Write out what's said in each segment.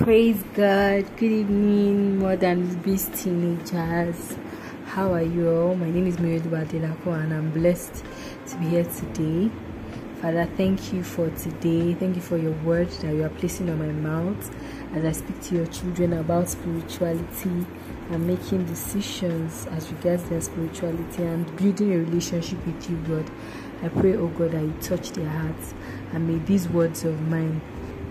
Praise God. Good evening, modern beast teenagers. How are you all? My name is Miriam Delako and I'm blessed to be here today. Father, thank you for today. Thank you for your word that you are placing on my mouth as I speak to your children about spirituality and making decisions as regards their spirituality and building a relationship with you, God. I pray, oh God, that you touch their hearts and may these words of mine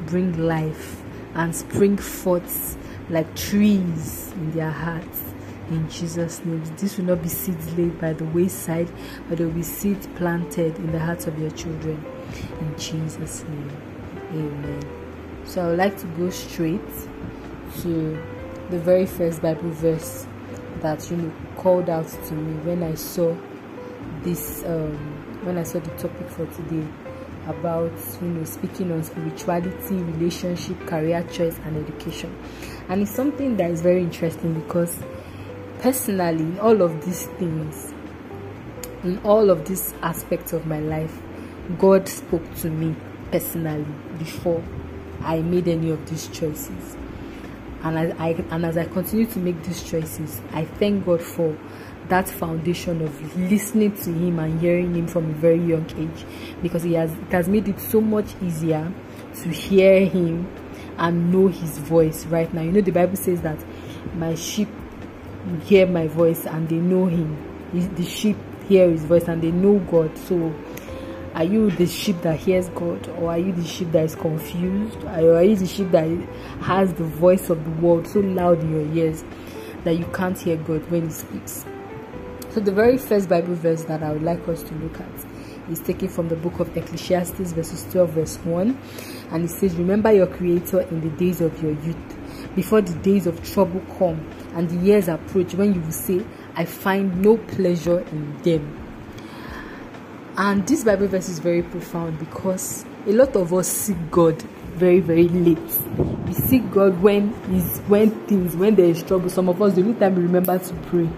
bring life and spring forth like trees in their hearts. In Jesus' name, this will not be seeds laid by the wayside, but there will be seeds planted in the hearts of your children. In Jesus' name, Amen. So I would like to go straight to the very first Bible verse that you know called out to me when I saw this um, when I saw the topic for today about you know speaking on spirituality, relationship, career choice, and education. And it's something that is very interesting because personally, in all of these things, in all of these aspects of my life, God spoke to me personally before I made any of these choices. And I, I and as I continue to make these choices, I thank God for that foundation of listening to him and hearing him from a very young age. Because he has it has made it so much easier to hear him and know his voice right now. You know the bible says that my sheep hear my voice and they know him. The sheep hear his voice and they know god. So are you the sheep that hears god or are you the sheep that is confused? Are you the sheep that has the voice of the world so loud in your ears that you can't hear god when he speaks so, the very first Bible verse that I would like us to look at is taken from the book of Ecclesiastes, verses 12, verse 1. And it says, Remember your Creator in the days of your youth, before the days of trouble come and the years approach when you will say, I find no pleasure in them. And this Bible verse is very profound because a lot of us seek God very, very late. We seek God when is when things when there is trouble. Some of us the only time we remember to pray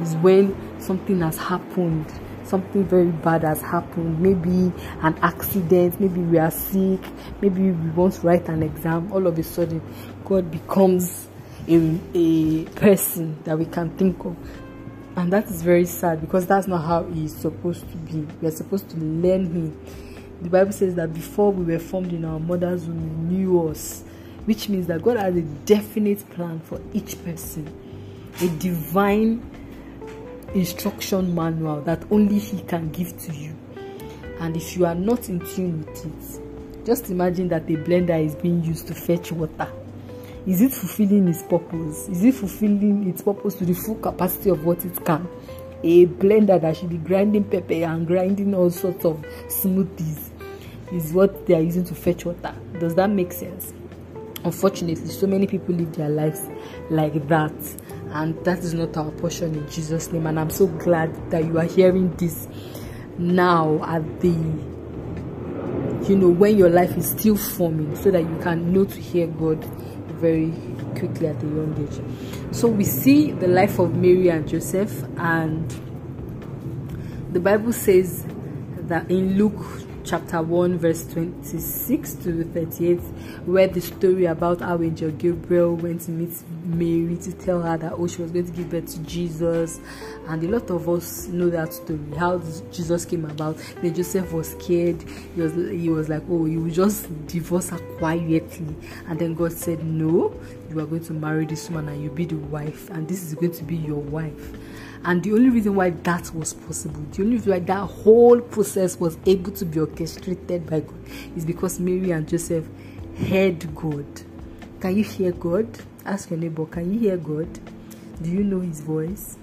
is when something has happened something very bad has happened. Maybe an accident maybe we are sick maybe we want to write an exam. All of a sudden god becomes a, a person that we can think of. And that is very sad because that's not how he is supposed to be. We are supposed to learn him. The bible says that before we were formed in our mother's womb he knew us which means that god has a definite plan for each person. A divine instruction manual that only he can give to you. And if you are not in tune with it just imagine that a blender is being used to fetch water. Is it fulfilling its purpose? Is it fulfilling its purpose to the full capacity of what it can? A blender that should be grinding pepper and grinding all sorts of smoothies is what they are using to fetch water. Does that make sense? Unfortunately so many people live their lives like that and that is not our portion in Jesus' name. And I'm so glad that you are hearing this now at the you know when your life is still forming so that you can know to hear God very quickly at a young age. So we see the life of Mary and Joseph and the Bible says that in Luke chapter 1 verse 26 to 38 where the story about how angel gabriel went to meet mary to tell her that oh she was going to give birth to jesus. And a lot of us know that story how jesus came about. Then joseph was scared. He was he was like oh you will just divorce her quietly. And then god said no you are going to marry this woman and you'll be the wife. And this is going to be your wife and the only reason why that was possible, the only reason why that whole process was able to be orchestrated by God is because Mary and Joseph heard God. Can you hear God? Ask your neighbor, can you hear God? Do you know his voice?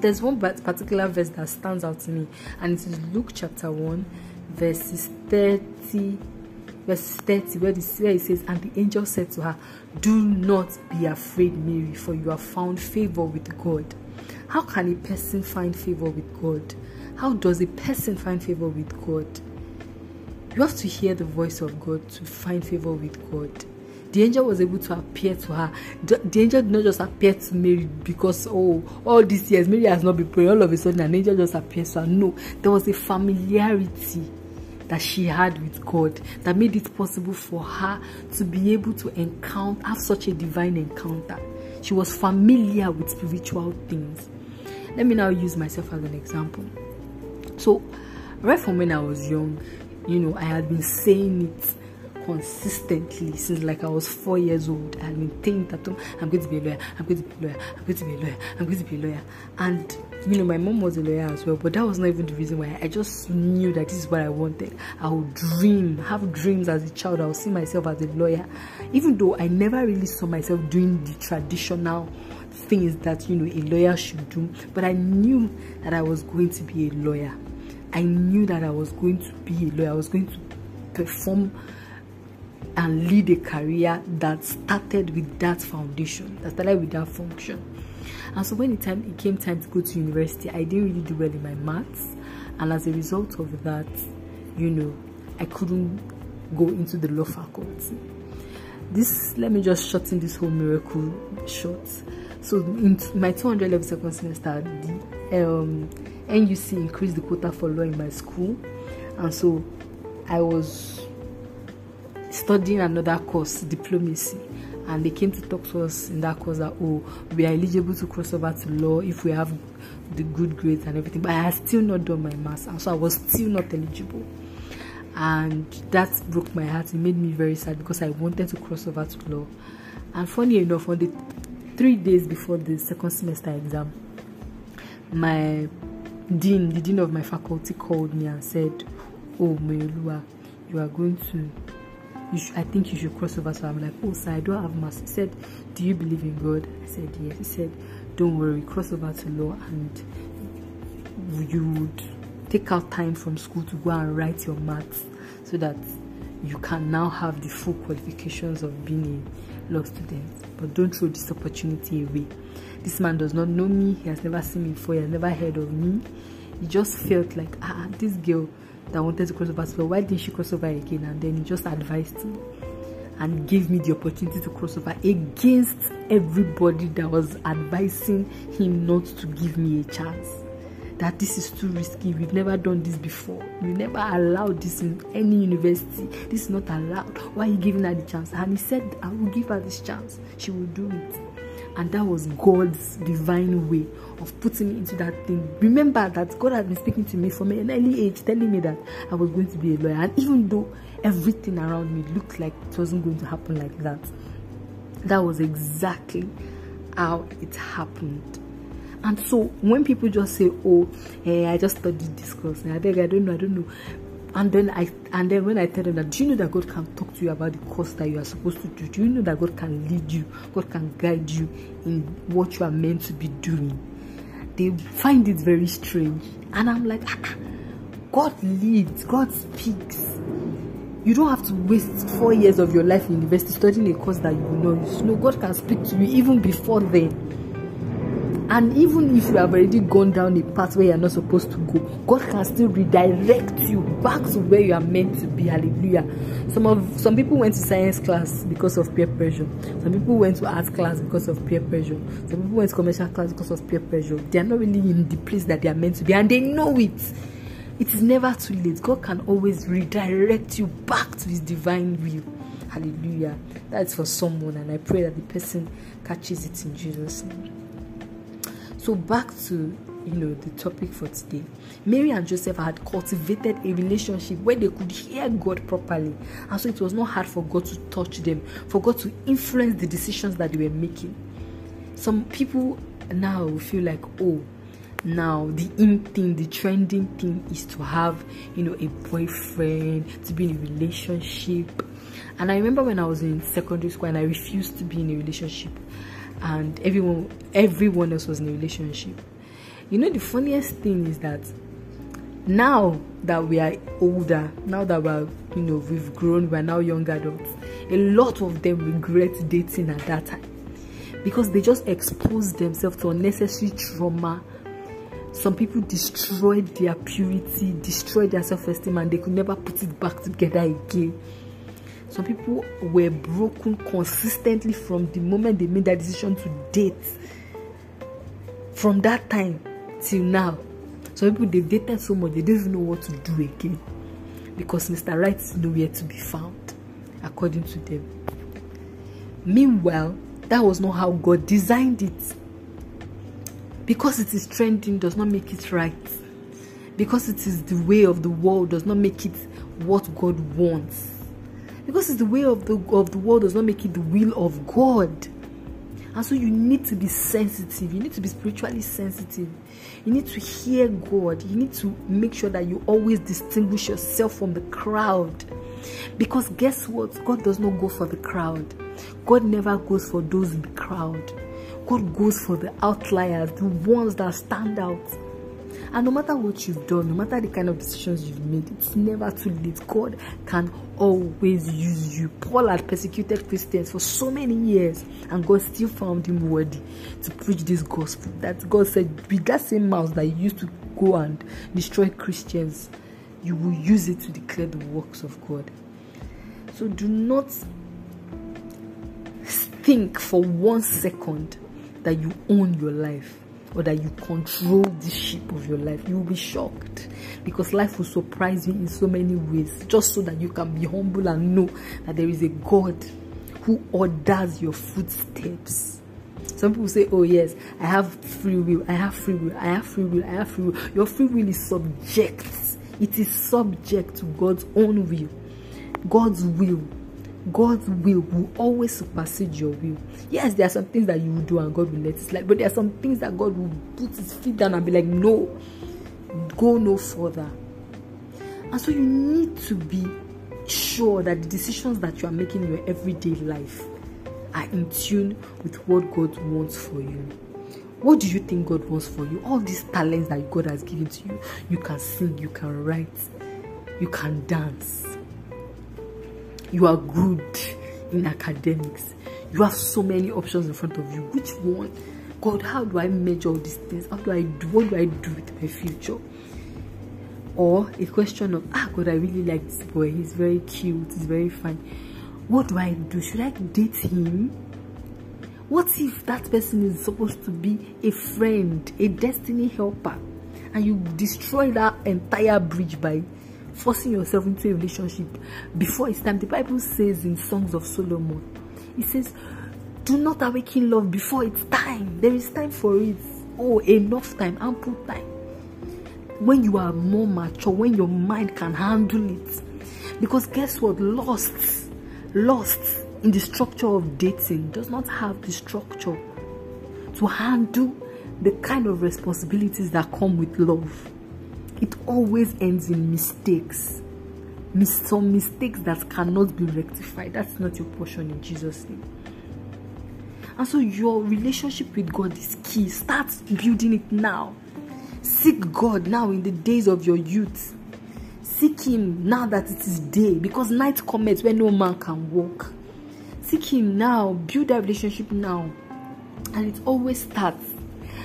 There's one particular verse that stands out to me, and it is Luke chapter 1, verses 30 verse 30 where, this, where it says and the angel said to her do not be afraid mary for you have found favor with god how can a person find favor with God? How does a person find favor with God? You have to hear the voice of God to find favor with God. The angel was able to appear to her. The, the angel did not just appear to Mary because, oh, all these years Mary has not been praying. All of a sudden, an angel just appears to her. No, there was a familiarity that she had with God that made it possible for her to be able to encounter, have such a divine encounter. She was familiar with spiritual things. Let me now use myself as an example. So, right from when I was young, you know, I had been saying it consistently since like I was four years old. I had been thinking that oh, I'm going to be a lawyer, I'm going to be a lawyer, I'm going to be a lawyer, I'm going to be a lawyer. And you know, my mom was a lawyer as well, but that was not even the reason why. I just knew that this is what I wanted. I would dream, have dreams as a child. I would see myself as a lawyer, even though I never really saw myself doing the traditional things that you know a lawyer should do. But I knew that I was going to be a lawyer. I knew that I was going to be a lawyer. I was going to perform and lead a career that started with that foundation, that started with that function. And so when it time it came time to go to university, I didn't really do well in my maths, and as a result of that, you know, I couldn't go into the law faculty. This let me just shorten this whole miracle short. So in my 200 level second semester, the um, NUC increased the quota for law in my school, and so I was studying another course, diplomacy. And they came to talk to us in that course that oh, we are eligible to cross over to law if we have the good grades and everything. But I had still not done my maths, and so I was still not eligible. And that broke my heart. It made me very sad because I wanted to cross over to law. And funny enough, on the three days before the second semester exam, my dean, the dean of my faculty, called me and said, "Oh, Mayolua, you are going to I think you should cross over. So I'm like, oh, sir, I don't have mass. He said, do you believe in God? I said, yes. He said, don't worry, cross over to law and you would take out time from school to go and write your maths so that you can now have the full qualifications of being a law student. But don't throw this opportunity away. This man does not know me. He has never seen me before. He has never heard of me. He just felt like, ah, this girl that wanted to cross over well why didn't she cross over again and then he just advised me and gave me the opportunity to cross over against everybody that was advising him not to give me a chance that this is too risky. We've never done this before. We never allowed this in any university. This is not allowed. Why are you giving her the chance? And he said i will give her this chance. She will do it. And that was God's divine way of putting me into that thing. Remember that God had been speaking to me from an early age, telling me that I was going to be a lawyer. And even though everything around me looked like it wasn't going to happen like that, that was exactly how it happened. And so when people just say, "Oh, hey, I just studied this course," eh, I beg, I don't know, I don't know and then I and then when I tell them that do you know that God can talk to you about the course that you are supposed to do? Do you know that God can lead you? God can guide you in what you are meant to be doing. They find it very strange. And I'm like, ah, ah God leads, God speaks. You don't have to waste four years of your life in university studying a course that you know. You know, God can speak to you even before then and even if you have already gone down a path where you're not supposed to go god can still redirect you back to where you are meant to be. Hallelujah. Some of some people went to science class because of peer pressure. Some people went to art class because of peer pressure. Some people went to commercial class because of peer pressure. They are not really in the place that they are meant to be and they know it. It is never too late. God can always redirect you back to his divine will. Hallelujah. That's for someone and i pray that the person catches it in jesus name so back to you know the topic for today. Mary and Joseph had cultivated a relationship where they could hear God properly, and so it was not hard for God to touch them, for God to influence the decisions that they were making. Some people now feel like, oh, now the in thing, the trending thing is to have, you know, a boyfriend, to be in a relationship. And I remember when I was in secondary school and I refused to be in a relationship and everyone everyone else was in a relationship. You know the funniest thing is that now that we are older now that we're you know we've grown we're now young adults a lot of them regret dating at that time because they just exposed themselves to unnecessary trauma. Some people destroyed their purity destroyed their self-esteem and they could never put it back together again some people were broken consistently from the moment they made that decision to date from that time till now some people they dated so much they don't even know what to do again because Mr. Right is nowhere to be found, according to them. Meanwhile, that was not how God designed it. Because it is trending does not make it right. Because it is the way of the world does not make it what God wants. Because it's the way of the of the world does not make it the will of God. And so you need to be sensitive. You need to be spiritually sensitive. You need to hear God. You need to make sure that you always distinguish yourself from the crowd. Because guess what? God does not go for the crowd. God never goes for those in the crowd. God goes for the outliers, the ones that stand out. And no matter what you've done, no matter the kind of decisions you've made, it's never too late. God can always use you. Paul had persecuted Christians for so many years, and God still found him worthy to preach this gospel. That God said, with that same mouth that you used to go and destroy Christians, you will use it to declare the works of God. So do not think for one second that you own your life or that you control the ship of your life. You will be shocked because life will surprise you in so many ways just so that you can be humble and know that there is a God who orders your footsteps. Some people say, Oh, yes, I have free will, I have free will, I have free will, I have free will. Your free will is subject, it is subject to God's own will. God's will God's will will always supersede your will. Yes, there are some things that you will do and God will let it slide, but there are some things that God will put his feet down and be like, no, go no further. And so you need to be sure that the decisions that you are making in your everyday life are in tune with what God wants for you. What do you think God wants for you? All these talents that God has given to you. You can sing, you can write, you can dance you are good in academics. You have so many options in front of you. Which one? God how do i measure all these things? How do i do what do i do with my future? Or a question of ah god i really like this boy. He's very cute. He's very fine. What do i do? Should i date him? What if that person is supposed to be a friend a destiny helper and you destroy that entire bridge by forcing yourself into a relationship before it's time. The Bible says in Songs of Solomon, it says, Do not awaken love before it's time. There is time for it. Oh, enough time, ample time. When you are more mature, when your mind can handle it. Because guess what? Lost, lost in the structure of dating does not have the structure to handle the kind of responsibilities that come with love it always ends in mistakes. Some mistakes that cannot be rectified. That's not your portion in Jesus' name. And so your relationship with God is key. Start building it now. Seek God now in the days of your youth. Seek Him now that it is day, because night comes when no man can walk. Seek Him now. Build that relationship now. And it always starts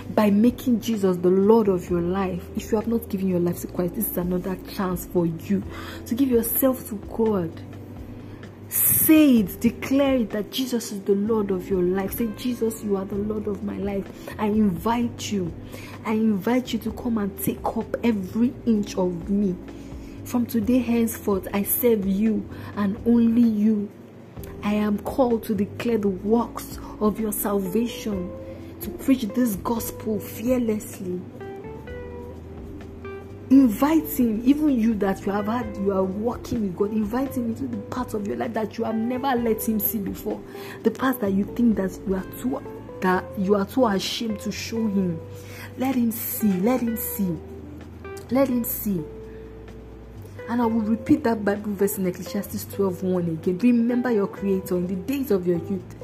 by making Jesus the Lord of your life. If you have not given your life to Christ, this is another chance for you to give yourself to God. Say it, declare it that Jesus is the Lord of your life. Say, Jesus, you are the Lord of my life. I invite you. I invite you to come and take up every inch of me. From today henceforth, I serve you and only you. I am called to declare the works of your salvation to preach this gospel fearlessly. Invite him, even you that you have had, you are walking with God, invite him into the parts of your life that you have never let him see before. The parts that you think that you are too that you are too ashamed to show him. Let him see, let him see, let him see. And I will repeat that Bible verse in Ecclesiastes 12 1 again. Remember your Creator in the days of your youth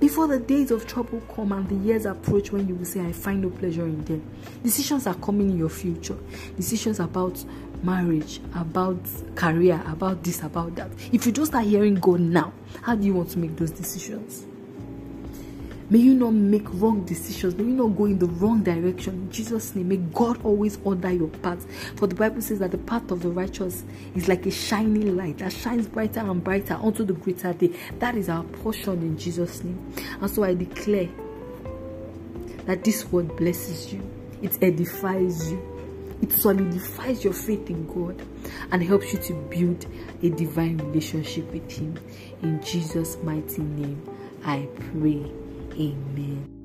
before the days of trouble come and the years approach when you will say, I find no pleasure in them. Decisions are coming in your future. Decisions about marriage, about career, about this, about that. If you just start hearing God now, how do you want to make those decisions? May you not make wrong decisions. May you not go in the wrong direction. In Jesus' name, may God always order your path. For the Bible says that the path of the righteous is like a shining light that shines brighter and brighter unto the greater day. That is our portion in Jesus' name. And so I declare that this word blesses you, it edifies you, it solidifies your faith in God and helps you to build a divine relationship with Him. In Jesus' mighty name, I pray. Amen.